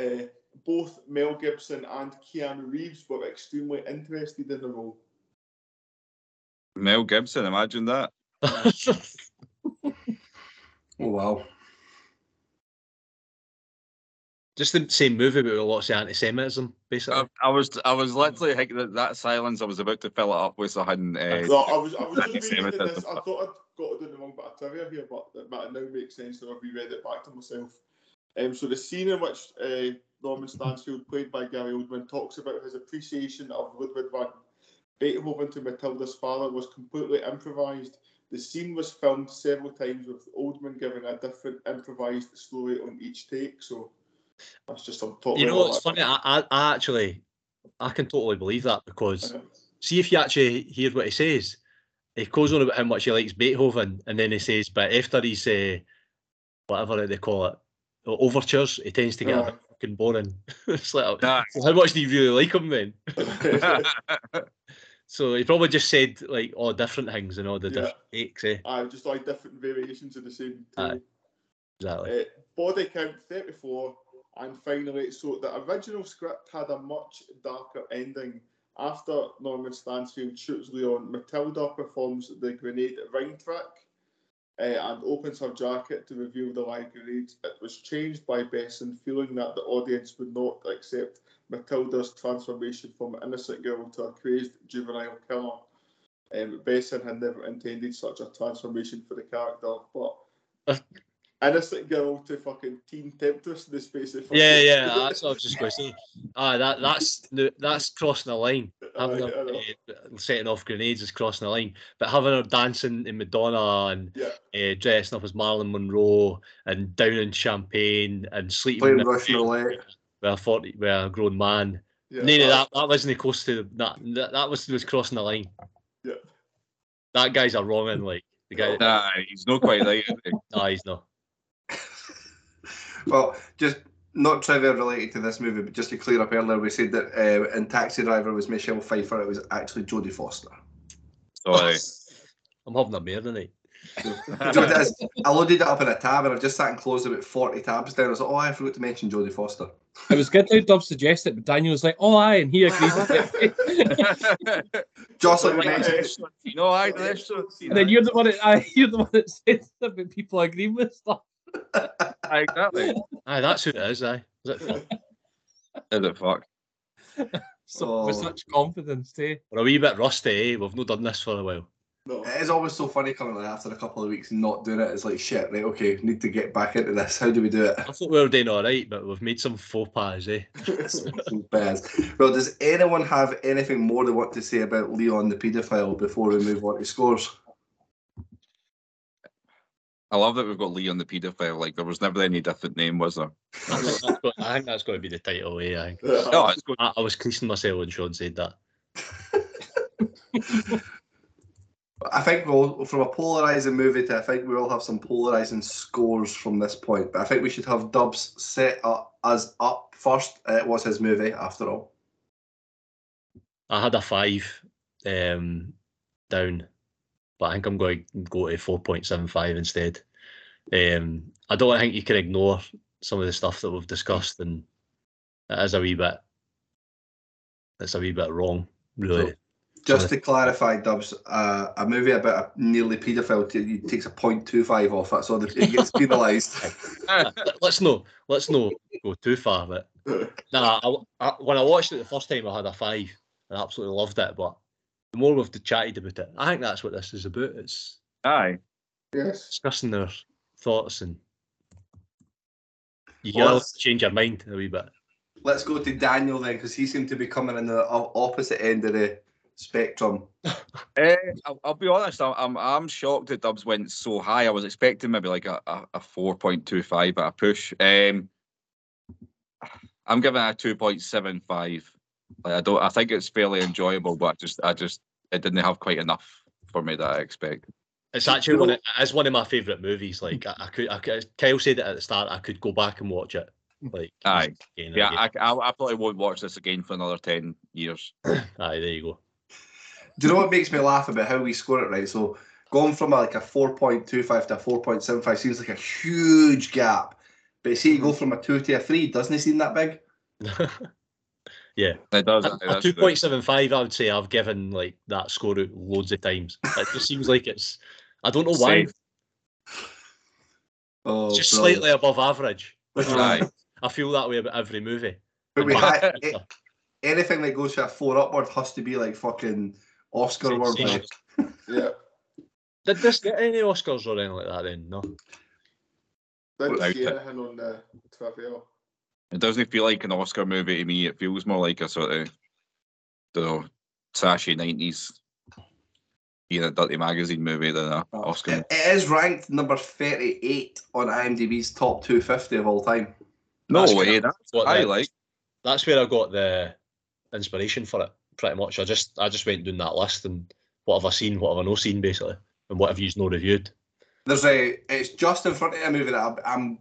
uh, both Mel Gibson and Keanu Reeves were extremely interested in the role. Mel Gibson, imagine that. Oh wow. Just the same movie, but with lots of anti-Semitism, basically. I, I was, I was literally thinking that, that silence. I was about to fill it up with something. Uh, So I was, I was just reading anti-Semitism. this. I thought I'd got to do the wrong bit of trivia here, but it might now makes sense that I've reread it back to myself. Um, so the scene in which uh, Norman Stansfield, played by Gary Oldman, talks about his appreciation of Ludwig van Beethoven to Matilda's father was completely improvised. The scene was filmed several times with Oldman giving a different improvised story on each take. So that's just some talk. you know what's funny? I, I, I actually, I can totally believe that because see if you actually hear what he says, he goes on about how much he likes Beethoven, and then he says, but after he's uh, whatever they call it, overtures, he tends to get a Uh. bit fucking boring. it's like, Nah. well, how much do you really like him then? So he probably just said like all different things and all the Yeah. different takes. Eh? I just like different variations of the same. Aye. Exactly. Uh, body count 34. And finally, so the original script had a much darker ending. After Norman Stansfield shoots Leon, Matilda performs the grenade rhyme track. uh, and opens her jacket to reveal the live grenades. It was changed by Besson, feeling that the audience would not accept Matilda's transformation from an innocent girl to a crazed juvenile killer. Um, Besson had never intended such a transformation for the character, but innocent girl to fucking teen temptress in the space of Yeah, fucking- yeah, that's what I was just going to say. Ah, that that's the- that's crossing the line. Having Aye, her, uh, setting off grenades is crossing the line, but having her dancing in Madonna and Yeah. uh, dressing up as Marilyn Monroe and downing champagne and sleeping Playing in a Russian bed roulette. with a forty with a grown man. Yeah, no, no, that that wasn't close to that. That, that was was crossing the line. Yeah. That guy's a wrong one. Like the guy. Nah, he's not quite right. is? Nah, he's not. Well, just not trivia related to this movie, but just to clear up earlier, we said that uh, in Taxi Driver was Michelle Pfeiffer. It was actually Jodie Foster. Sorry. I'm having a beer tonight. Do you know what it is? I loaded it up in a tab and I've just sat and closed about 40 tabs down. I was like, oh, I forgot to mention Jodie Foster. It was good how Dub suggested, but Daniel was like, "Oh, aye," and he agrees with it. Jocelyn Like, mentioned no, I that's so. and then you're the one that aye, you're the one that says about people agreeing with stuff. Exactly. Aye, that's who it is. Aye, is it? fuck? Is it fuck? So, with such confidence, too. We're a wee bit rusty. Eh? We've not done this for a while. No. It is always so funny coming like after a couple of weeks and not doing it. It's like, shit, right, okay, need to get back into this. How do we do it? I thought we were doing all right, but we've made some faux pas. Eh? Some bears. Well, does anyone have anything more they want to say about Leon the paedophile before we move on to scores? I love that we've got Lee on the paedophile. Like there was never any different name, was there? That's, that's got, I think that's got to be the title. Yeah. I, think. No, it's good. I, I was creasing myself when Sean said that. I think we'll, from a polarizing movie to I think we all have some polarizing scores from this point. But I think we should have Dubs set up as up first. Uh, It was his movie, after all. I had a five um, down, but I think I'm going to go to four point seven five instead. Um, I don't think you can ignore some of the stuff that we've discussed, and it is a wee bit. It's a wee bit wrong, really. Just to clarify, Dubs, uh, a movie about a nearly paedophile t- takes a 0.25 off that, so that it gets penalised. Let- let's no, let's no go too far. But nah, I, I, when I watched it the first time, I had a five. I absolutely loved it. But the more we've chatted about it, I think that's what this is about. It's Aye. Yes. discussing their thoughts and you Well, gotta change your mind a wee bit. Let's go to Daniel then, because he seemed to be coming in the opposite end of the spectrum. Eh, I'll, I'll be honest. I'm, I'm I'm shocked that Dubs went so high. I was expecting maybe like a, a, a four point two five at a push. Um, I'm giving it a two point seven five. Like I don't. I think it's fairly enjoyable, but I just I just it didn't have quite enough for me that I expected. It's actually one. Of, it's one of my favourite movies. Like I, I could, I could, Kyle said it at the start. I could go back and watch it. Like Aye. again and Yeah. I, I, I probably won't watch this again for another ten years. Aye, there you go. Do you know what makes me laugh about how we score it, right? So going from a, like a 4.25 to a 4.75 seems like a huge gap. But see, you go mm-hmm. from a 2 to a 3, doesn't it seem that big? yeah, It does. a, aye, a that's two true. point seven five. I would say I've given like that score out loads of times. It just seems like it's. I don't know why. Same. Oh, It's just brilliant. slightly above average. which Aye. I feel that way about every movie. But we And had, Black anything that goes to a 4 upward has to be like fucking Oscar worthy. sensational. Yeah. Did this get any Oscars or anything like that? Then no. Didn't Without see anything on uh, the trivia. It doesn't feel like an Oscar movie to me. It feels more like a sort of, you know, trashy nineties, you know, dirty magazine movie than a Oscar. It, it is ranked number 38 on IMDb's top 250 of all time. no That's way. That's what I the- like. That's where I got the inspiration for it. Pretty much, I just I just went down that list and what have I seen, what have I no seen, basically, and what have you not reviewed. There's a, it's just in front of a movie that I, I'm,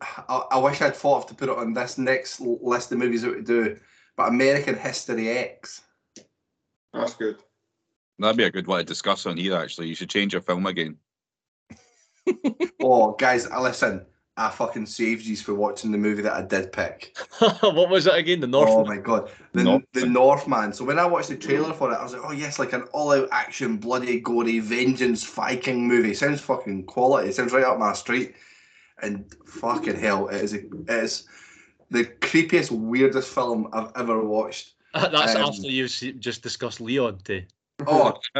I, I wish I'd thought of to put it on this next list of movies that we do, but American History X. That's good. That'd be a good one to discuss on here. Actually, you should change your film again. Oh, guys, listen, I fucking saved you for watching the movie that I did pick. what was it again? The Northman. Oh my god, the Northman. the Northman. So when I watched the trailer for it, I was like, oh yes, like an all-out action, bloody, gory, vengeance, Viking movie. Sounds fucking quality. Sounds right up my street. And fucking hell, it is a, it is the creepiest, weirdest film I've ever watched. That's Um, after you've just discussed Leon. Too. Oh,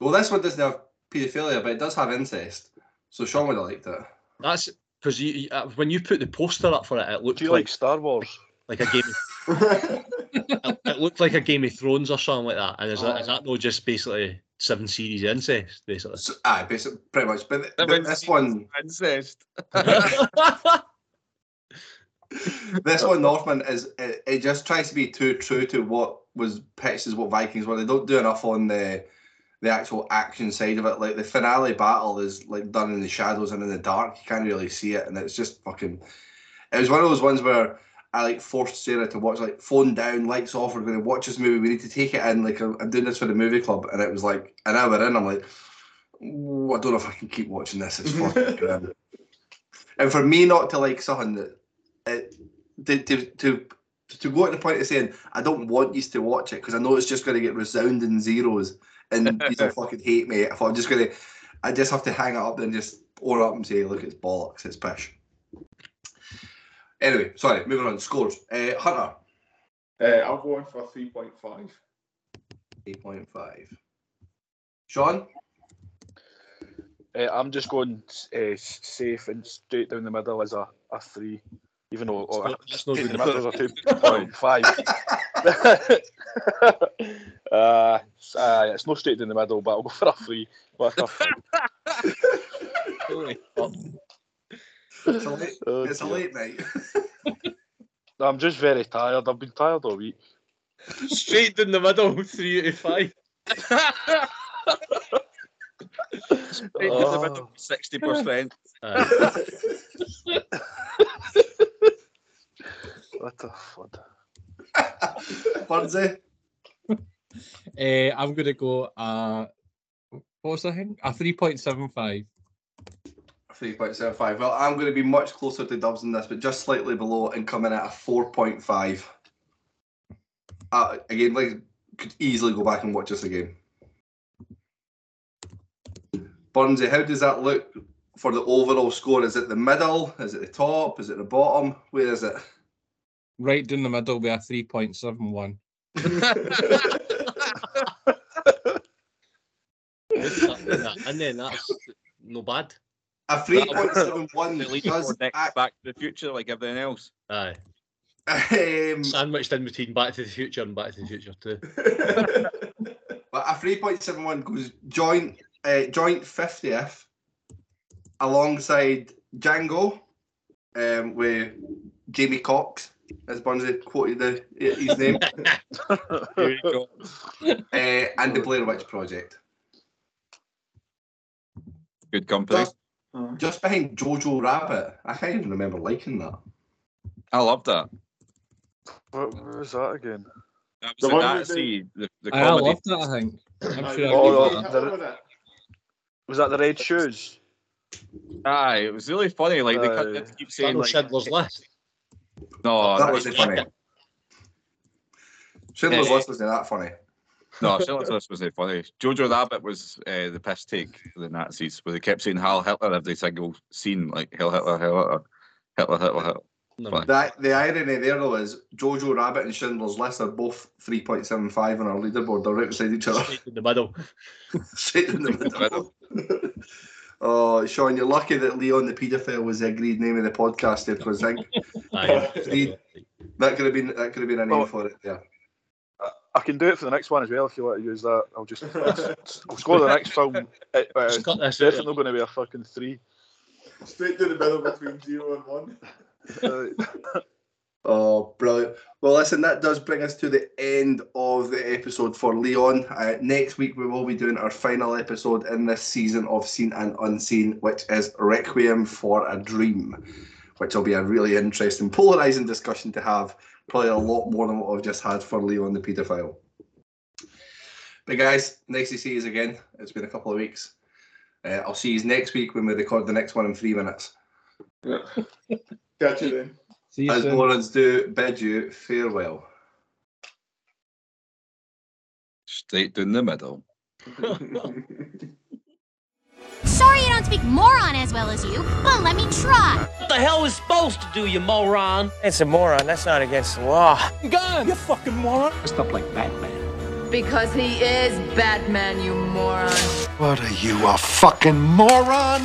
well, this one doesn't have paedophilia, but it does have incest. So Sean would have liked it. That's because you, you uh, when you put the poster up for it, it looked Do you like like Star Wars? like a game. Of, it, it looked like a Game of Thrones or something like that. And is that is Oh. that no just basically seven series incest, basically? So, aye, basically, pretty much. But th- th- this one, Incest. this one, Northman is it, it just tries to be too true to what was pitched as what Vikings were. They don't do enough on the the actual action side of it. Like the finale battle is like done in the shadows and in the dark. You can't really see it, and it's just fucking. It was one of those ones where I like forced Sarah to watch like phone down, lights off. We're going to watch this movie. We need to take it in. Like I'm, doing this for the movie club, and it was like an hour in. I'm like, I don't know if I can keep watching this. It's fucking. And for me not to like something that it, to, to to to go to the point of saying I don't want you to watch it because I know it's just going to get resounding zeros and you fucking hate me. If I'm just going to, I just have to hang it up and just own up and say, look, it's bollocks, it's pish. Anyway, sorry, moving on. Scores. Uh, Hunter, Uh, I'm going for 3.5. 3.5. Sean, Uh, I'm just going uh, safe and straight down the middle as a, a three, even though or, That's not straight good down the middle is a two point five. uh, it's, uh, it's not straight down the middle, but I'll go for a three. What a film. It's a late, Oh, it's a late night. I'm just very tired. I've been tired all week. Straight in the middle, three out of five. Straight in the middle, sixty percent. Aye. What the fuck? Burnsy, Uh, I'm gonna go. Uh, what was the thing? A three point seven five. Three point seven five. Well, I'm going to be much closer to Dubs than this, but just slightly below and coming at a four point five. Uh, again, like could easily go back and watch this again. Burnsy, how does that look for the overall score? Is it the middle? Is it the top? Is it the bottom? Where is it? Right down the middle with a three point seven one. and then that's no bad. A three point seven one Delete does for next act, Back to the Future like everything else. Aye. um, Sandwiched in between Back to the Future and Back to the Future too. but a three point seven one goes joint uh, joint fiftieth alongside Django um, with Jamie Cox, as Burnsy quoted the, his name, Here you go. uh, and the Blair Witch Project. Good company. Just, just behind Jojo Rabbit. I can't even remember liking that. I love that. What, what was that again? That was The the, Nazi, the, the I comedy. loved that. I think. I'm sure. Oh, gave no, it a- the- Hitler in it. Was that the red shoes? Aye, it was really funny. Like they kept uh, keep that saying no like, Schindler's List? no, that no, wasn't funny. Schindler's. List wasn't that funny. No, Schindler's List wasn't funny. Jojo Rabbit was uh, the piss take for the Nazis, where they kept saying Heil Hitler every single scene, like Hell Hitler, Heil Hitler, Hitler, Hitler, Hitler. No, Fine. That the irony there though is Jojo Rabbit and Schindler's List are both three point seven five on our leaderboard. They're right beside each other. straight in the middle. Straight in the middle. oh, Sean, you're lucky that Leon the paedophile was the agreed name of the podcast there, because I think that could have been that could have been a name Oh. for it. Yeah. I can do it for the next one as well if you want to use that. I'll just I'll score the next film. It, uh, it's cut this out. definitely going to be a fucking three. Straight to the middle between zero and one. Uh, Oh, brilliant. Well, listen, that does bring us to the end of the episode for Leon. Uh, next week, we will be doing our final episode in this season of Seen and Unseen, which is Requiem for a Dream, which will be a really interesting, polarizing discussion to have. Probably a lot more than what I've just had for Leon the paedophile. But, guys, nice to see you again. It's been a couple of weeks. Uh, I'll see you next week when we record the next one in three minutes. Catch you then. See you As soon. morons do, bid you farewell. Straight down the middle. Sorry I don't speak moron as well as you, but let me try. What the hell is supposed to do, you moron? It's a moron. That's not against the law. Gun! You fucking moron! Dressed up like Batman. Because he is Batman, you moron. What are you, a fucking moron?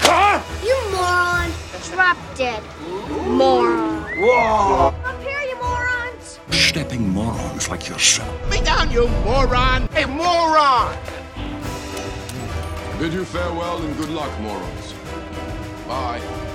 Huh? You moron. Drop dead. Moron. Whoa! Up here, you morons. Stepping morons like yourself. Me down, you moron! Hey, moron! Bid you farewell and good luck, morons. Bye.